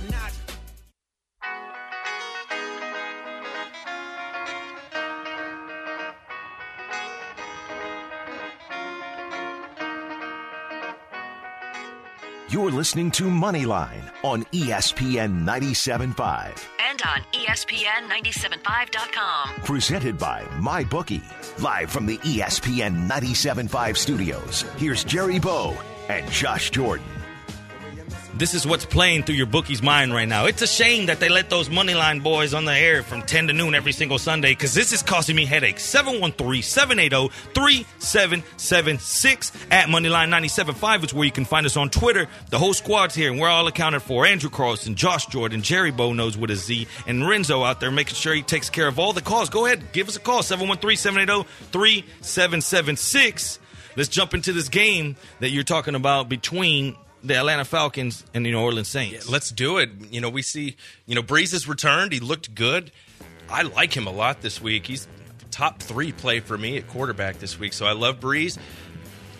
You're listening to Moneyline on ESPN 97.5. And on E ESPN 975.com. Presented by MyBookie. Live from the ESPN 97.5 studios. Here's Jerry Bow and Josh Jordan. This is what's playing through your bookie's mind right now. It's a shame that they let those Moneyline boys on the air from 10 to noon every single Sunday because this is costing me headaches. 713 780 3776 at Moneyline 975 is where you can find us on Twitter. The whole squad's here and we're all accounted for. Andrew Carlson, Josh Jordan, Jerry Bow knows with a Z, and Renzo out there making sure he takes care of all the calls. Go ahead, give us a call 713 780 3776. Let's jump into this game that you're talking about between the Atlanta Falcons and the New Orleans Saints. Let's do it. You know, we see, you know, Brees has returned. He looked good. I like him a lot this week. He's top three play for me at quarterback this week. So I love Brees.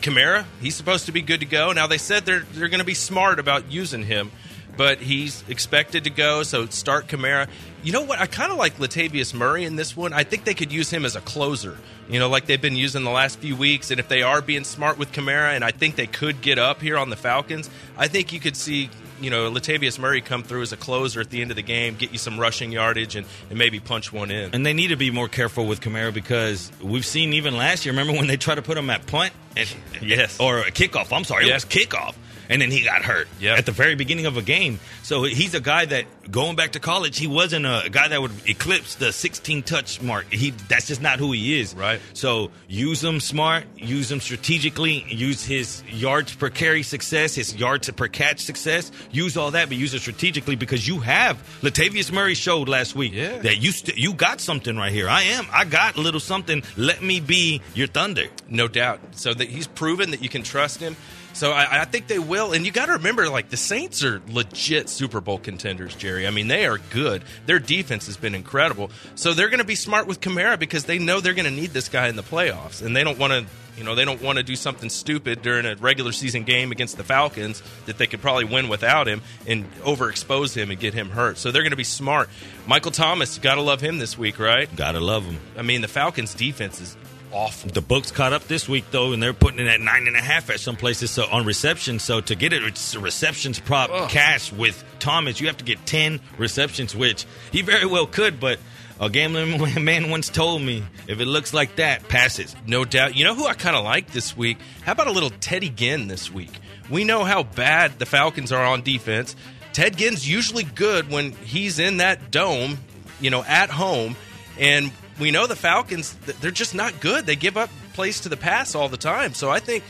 Kamara, he's supposed to be good to go. Now they said they're they're going to be smart about using him. But he's expected to go. So start Kamara. You know what? I kind of like Latavius Murray in this one. I think they could use him as a closer. You know, like they've been using the last few weeks. And if they are being smart with Kamara, and I think they could get up here on the Falcons, I think you could see you know Latavius Murray come through as a closer at the end of the game, get you some rushing yardage, and, and maybe punch one in. And they need to be more careful with Kamara because we've seen even last year. Remember when they tried to put him at punt? And, Yes. Or a kickoff. I'm sorry, Yeah. it was kickoff. And then he got hurt Yep. at the very beginning of a game. So he's a guy that going back to college, he wasn't a guy that would eclipse the 16 touch mark. He that's just not who he is. Right. So use him smart, use him strategically, use his yards per carry success, his yards per catch success. Use all that, but use it strategically because you have Latavius Murray showed last week Yeah. that you st- you got something right here. I am. I got a little something. Let me be your thunder. No doubt. So that he's proven that you can trust him. So I, I think they will. And you got to remember, like the Saints are legit Super Bowl contenders, Jerry. I mean, they are good. Their defense has been incredible. So they're going to be smart with Kamara because they know they're going to need this guy in the playoffs, and they don't want to. You know, they don't want to do something stupid during a regular season game against the Falcons that they could probably win without him and overexpose him and get him hurt. So they're going to be smart. Michael Thomas, got to love him this week, right? Gotta love him. I mean, the Falcons' defense is awful. The books caught up this week though, and they're putting it at nine and a half at some places. So on reception, so to get it, it's a receptions prop cash with Thomas, you have to get ten receptions, which he very well could, but. A gambling man once told me, if it looks like that, pass it. No doubt. You know who I kind of like this week? How about a little Teddy Ginn this week? We know how bad the Falcons are on defense. Ted Ginn's usually good when he's in that dome, you know, at home. And we know the Falcons, they're just not good. They give up plays to the pass all the time. So I think,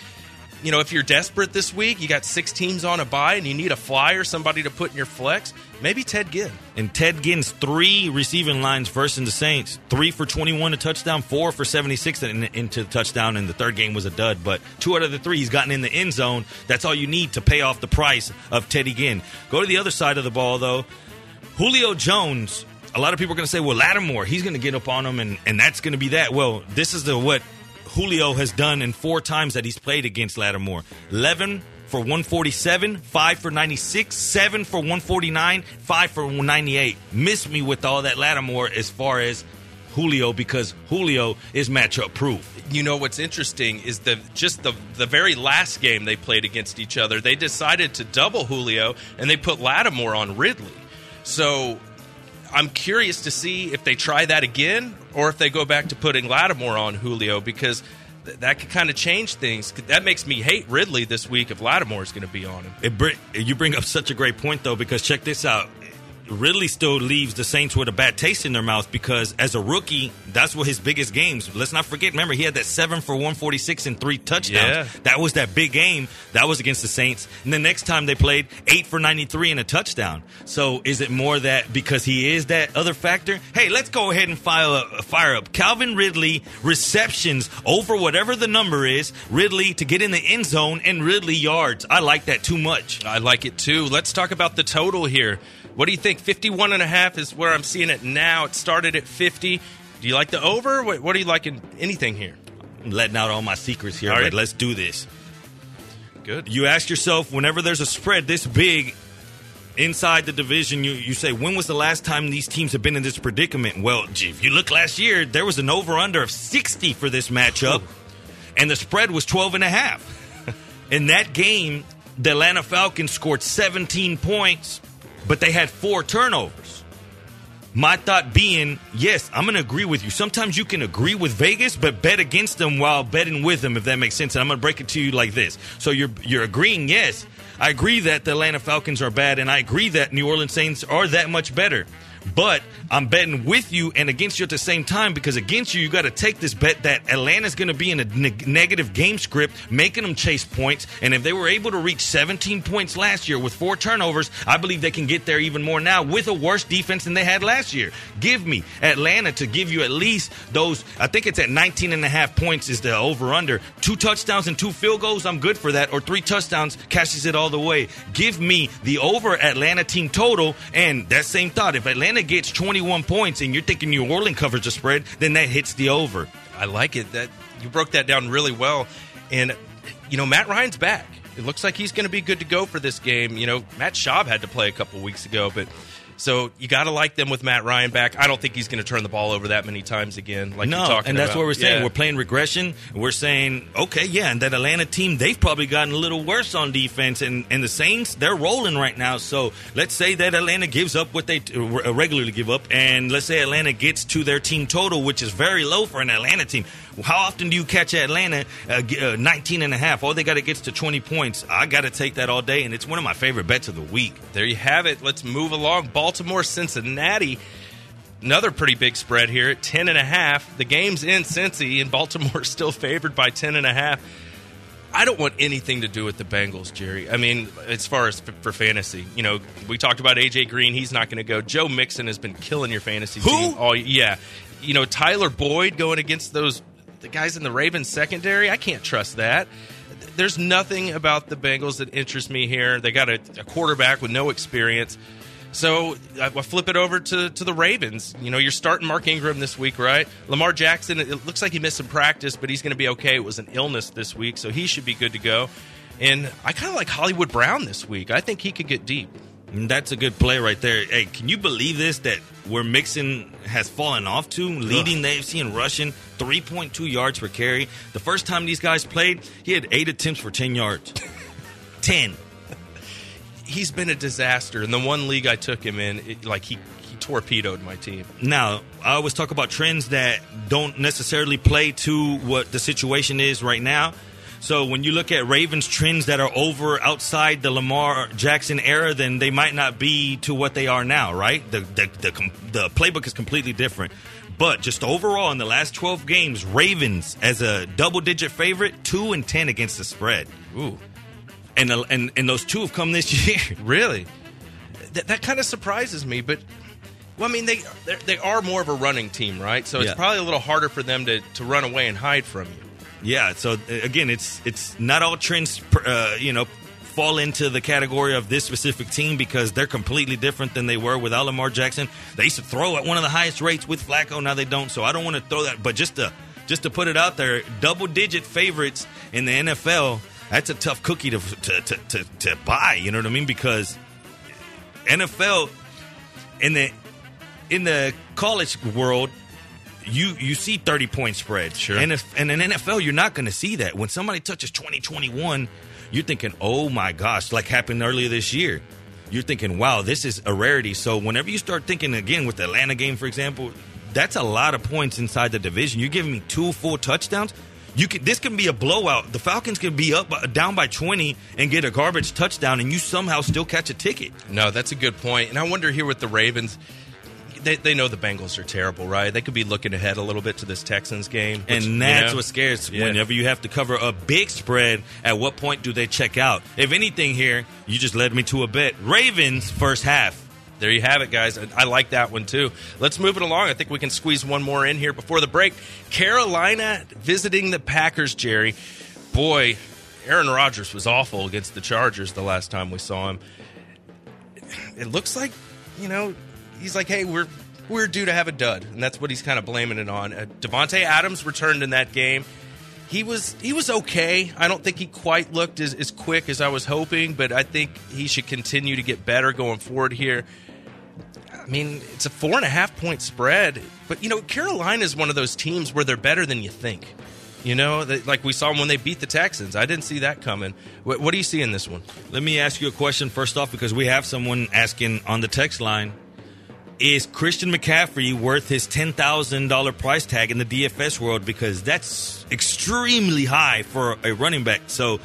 you know, if you're desperate this week, you got six teams on a bye and you need a flyer, somebody to put in your flex, maybe Ted Ginn. And Ted Ginn's three receiving lines versus the Saints. Three for 21 to touchdown, four for 76 in, into the touchdown, and the third game was a dud. But two out of the three, he's gotten in the end zone. That's all you need to pay off the price of Teddy Ginn. Go to the other side of the ball, though. Julio Jones, a lot of people are going to say, well, Lattimore, he's going to get up on him, and, and that's going to be that. Well, this is the what Julio has done in four times that he's played against Lattimore 11 for 147, 5 for 96, 7 for 149, 5 for 98. Miss me with all that Lattimore as far as Julio because Julio is matchup proof. you know what's interesting is the just the the very last game they played against each other, they decided to double Julio and they put Lattimore on Ridley. So I'm curious to see if they try that again or if they go back to putting Lattimore on Julio because th- that could kind of change things. That makes me hate Ridley this week if Lattimore is going to be on him. It you bring up such a great point though because check this out. Ridley still leaves the Saints with a bad taste in their mouth because as a rookie, that's what his biggest games. Let's not forget. Remember, he had that seven for one forty six and three touchdowns. Yeah. That was that big game. That was against the Saints. And the next time they played, eight for ninety three and a touchdown. So is it more that because he is that other factor? Hey, let's go ahead and fire up, fire up Calvin Ridley receptions over whatever the number is. Ridley to get in the end zone and Ridley yards. I like that too much. I like it too. Let's talk about the total here. What do you think? 51 and a half is where I'm seeing it now. It started at 50. Do you like the over? What, what are you liking? Anything here? I'm letting out all my secrets here, All but right. let's do this. Good. You ask yourself, whenever there's a spread this big inside the division, you, you say, when was the last time these teams have been in this predicament? Well, gee, if you look last year, there was an over under of 60 for this matchup, and the spread was 12 and a half. In that game, the Atlanta Falcons scored 17 points, but they had four turnovers. My thought being, yes, I'm going to agree with you. Sometimes you can agree with Vegas, but bet against them while betting with them, if that makes sense. And I'm going to break it to you like this. So you're you're agreeing, yes, I agree that the Atlanta Falcons are bad, and I agree that New Orleans Saints are that much better. But I'm betting with you and against you at the same time because against you, you got to take this bet that Atlanta's going to be in a neg- negative game script, making them chase points. And if they were able to reach 17 points last year with four turnovers, I believe they can get there even more now with a worse defense than they had last year. Give me Atlanta to give you at least those, I think it's at 19 and a half points is the over under. Two touchdowns and two field goals, I'm good for that. Or three touchdowns cashes it all the way. Give me the over Atlanta team total. And that same thought, if Atlanta gets 21 points and you're thinking New Orleans covers the spread, then that hits the over. I like it. That you broke that down really well. And you know, Matt Ryan's back. it looks like he's going to be good to go for this game. You know, Matt Schaub had to play a couple weeks ago, but so you got to like them with Matt Ryan back. I don't think he's going to turn the ball over that many times again. Like no, and that's about. what we're saying. Yeah. We're playing regression. We're saying, okay, yeah, and that Atlanta team, they've probably gotten a little worse on defense, and, and the Saints, they're rolling right now. So let's say that Atlanta gives up what they uh, regularly give up, and let's say Atlanta gets to their team total, which is very low for an Atlanta team. How often do you catch Atlanta uh, uh, 19 and a half? All they got to get to 20 points. I got to take that all day, and it's one of my favorite bets of the week. There you have it. Let's move along. Baltimore, Cincinnati. Another pretty big spread here at 10 and a half. The game's in Cincy, and Baltimore still favored by 10 and a half. I don't want anything to do with the Bengals, Jerry. I mean, as far as f- for fantasy, you know, we talked about AJ Green. He's not going to go. Joe Mixon has been killing your fantasy Who? team. Oh, yeah. You know, Tyler Boyd going against those the guys in the Ravens secondary. I can't trust that. There's nothing about the Bengals that interests me here. They got a, a quarterback with no experience. So I, flip it over to, to the Ravens. You know, you're starting Mark Ingram this week, right? Lamar Jackson, it looks like he missed some practice, but he's going to be okay. It was an illness this week, so he should be good to go. And I kind of like Hollywood Brown this week. I think he could get deep. And That's a good play right there. Hey, can you believe this? That where Mixon has fallen off to, leading the AFC in rushing, 3.2 yards per carry. The first time these guys played, he had eight attempts for 10 yards. 10. He's been a disaster. In the one league I took him in, it, like he, he torpedoed my team. Now, I always talk about trends that don't necessarily play to what the situation is right now. So when you look at Ravens trends that are over outside the Lamar Jackson era, then they might not be to what they are now, right? The the the, the playbook is completely different. But just overall in the last 12 games, Ravens as a double digit favorite, 2 and 10 against the spread. Ooh, And uh, and and those two have come this year. really? That, that kind of surprises me, but. Well, I mean, they they are more of a running team, right? So it's Yeah. probably a little harder for them to, to run away and hide from you. Yeah. So uh, again, it's it's not all trends, uh, you know, fall into the category of this specific team because they're completely different than they were without Lamar Jackson. They used to throw at one of the highest rates with Flacco. Now they don't. So I don't want to throw that. But just to just to put it out there, double digit favorites in the NFL. That's a tough cookie to to, to, to, to buy. You know what I mean? Because NFL in the in the college world, you you see 30 point spreads. Sure. And if and in NFL, you're not going to see that. When somebody touches 20, 21, you're thinking, oh my gosh, like happened earlier this year. You're thinking, wow, this is a rarity. So whenever you start thinking again with the Atlanta game, for example, that's a lot of points inside the division. You're giving me two full touchdowns. You can. This can be a blowout. The Falcons can be up uh, down by 20 and get a garbage touchdown, and you somehow still catch a ticket. No, that's a good point. And I wonder here with the Ravens, they, they know the Bengals are terrible, right? They could be looking ahead a little bit to this Texans game. which, and that's you know, what scares. Yeah. Whenever you have to cover a big spread, at what point do they check out? If anything, here you just led me to a bet. Ravens first half. There you have it, guys. I like that one too. Let's move it along. I think we can squeeze one more in here before the break. Carolina visiting the Packers, Jerry. Boy, Aaron Rodgers was awful against the Chargers the last time we saw him. It looks like, you know, he's like, hey, we're we're due to have a dud, and that's what he's kind of blaming it on. Uh, Davante Adams returned in that game. He was he was okay. I don't think he quite looked as, as quick as I was hoping, but I think he should continue to get better going forward here. I mean, it's a four and a half point spread, but you know, Carolina is one of those teams where they're better than you think. You know, that, like we saw when they beat the Texans. I didn't see that coming. What, what do you see in this one? Let me ask you a question first off, because we have someone asking on the text line: Is Christian McCaffrey worth his ten thousand dollar price tag in the DFS world? Because that's extremely high for a running back. So,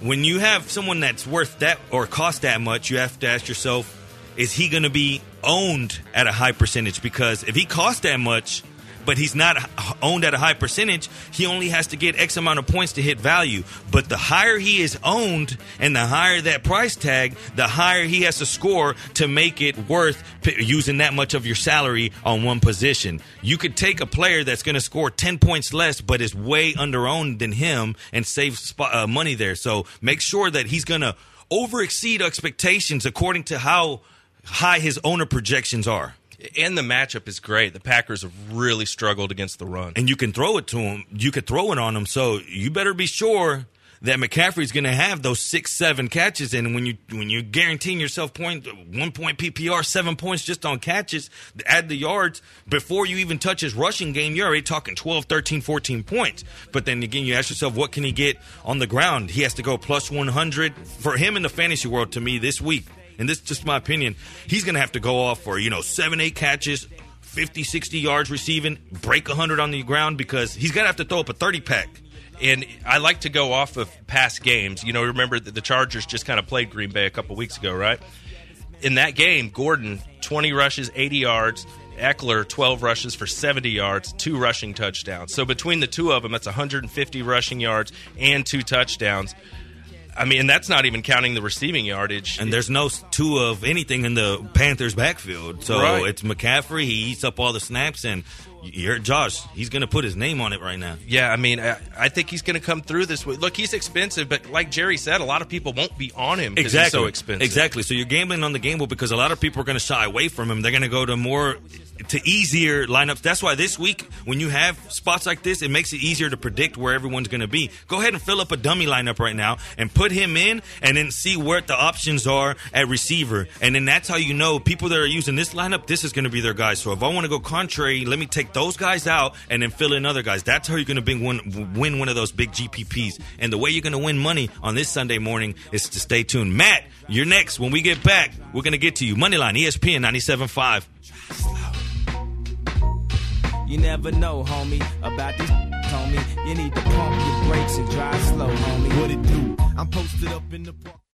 when you have someone that's worth that or cost that much, you have to ask yourself: Is he going to be owned at a high percentage? Because if he costs that much, but he's not owned at a high percentage, he only has to get X amount of points to hit value. But the higher he is owned and the higher that price tag, the higher he has to score to make it worth using that much of your salary on one position. You could take a player that's going to score 10 points less, but is way under owned than him and save uh, money there. So make sure that he's going to over exceed expectations according to how high his owner projections are. And the matchup is great. The Packers have really struggled against the run. and you can throw it to him. You could throw it on him. So you better be sure that McCaffrey's going to have those six, seven catches, and when you when you're guaranteeing yourself point one point PPR, seven points just on catches, add the yards before you even touch his rushing game, you're already talking 12, 13, 14 points. But then again, you ask yourself, what can he get on the ground? He has to go plus 100 for him in the fantasy world. To me, this week, and this is just my opinion, he's going to have to go off for you know seven, eight catches. 50, 60 yards receiving, break 100 on the ground because he's going to have to throw up a 30 pack. And I like to go off of past games. You know, remember that the Chargers just kind of played Green Bay a couple weeks ago, right? In that game, Gordon, 20 rushes, 80 yards. Ekeler, 12 rushes for 70 yards, two rushing touchdowns. So between the two of them, that's 150 rushing yards and two touchdowns. I mean, and that's not even counting the receiving yardage. And there's no two of anything in the Panthers' backfield. So Right. it's McCaffrey. He eats up all the snaps, and you heard Josh. He's going to put his name on it right now. Yeah, I mean, I, I think he's going to come through this week. Look, he's expensive, but like Jerry said, a lot of people won't be on him because Exactly. he's so expensive. Exactly. So you're gambling on the gamble because a lot of people are going to shy away from him. They're going to go to more to easier lineups. That's why this week, when you have spots like this, it makes it easier to predict where everyone's going to be. Go ahead and fill up a dummy lineup right now and put him in, and then see where the options are at receiver. And then that's how you know people that are using this lineup. This is going to be their guys. So if I want to go contrary, let me take those guys out and then fill in other guys. That's how you're going to bring win one of those big GPPs. And the way you're going to win money on this Sunday morning is to stay tuned. Matt, you're next. When we get back, we're going to get to you. Moneyline, ESPN 97.5. You never know, homie, about this, homie. You need to pump your brakes and drive slow, homie. What it do? I'm posted up in the park.